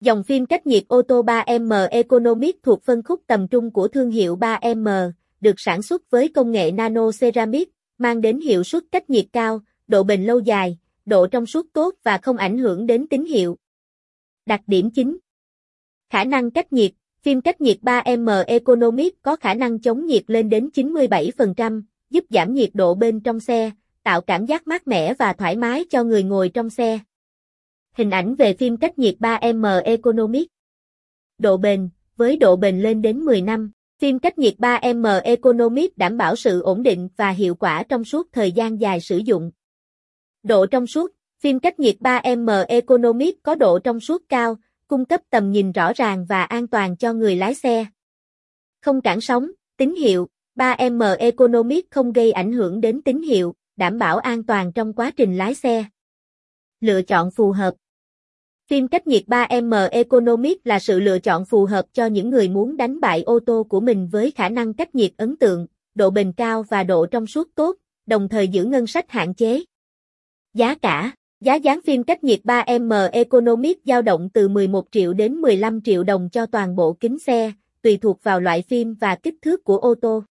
Dòng phim cách nhiệt ô tô 3M Economic thuộc phân khúc tầm trung của thương hiệu 3M, được sản xuất với công nghệ nano ceramic, mang đến hiệu suất cách nhiệt cao, độ bền lâu dài, độ trong suốt tốt và không ảnh hưởng đến tín hiệu. Đặc điểm chính Khả năng cách nhiệt Phim cách nhiệt 3M Economic có khả năng chống nhiệt lên đến 97%, giúp giảm nhiệt độ bên trong xe, tạo cảm giác mát mẻ và thoải mái cho người ngồi trong xe. Hình ảnh về phim cách nhiệt 3M Economic Độ bền, với độ bền lên đến 10 năm, phim cách nhiệt 3M Economic đảm bảo sự ổn định và hiệu quả trong suốt thời gian dài sử dụng. Độ trong suốt, phim cách nhiệt 3M Economic có độ trong suốt cao, cung cấp tầm nhìn rõ ràng và an toàn cho người lái xe. Không cản sóng, tín hiệu, 3M Economic không gây ảnh hưởng đến tín hiệu, đảm bảo an toàn trong quá trình lái xe. Lựa chọn phù hợp Phim cách nhiệt 3M Economic là sự lựa chọn phù hợp cho những người muốn đánh bại ô tô của mình với khả năng cách nhiệt ấn tượng, độ bền cao và độ trong suốt tốt, đồng thời giữ ngân sách hạn chế. Giá cả Giá dán phim cách nhiệt 3M Economic dao động từ 11 triệu đến 15 triệu đồng cho toàn bộ kính xe, tùy thuộc vào loại phim và kích thước của ô tô.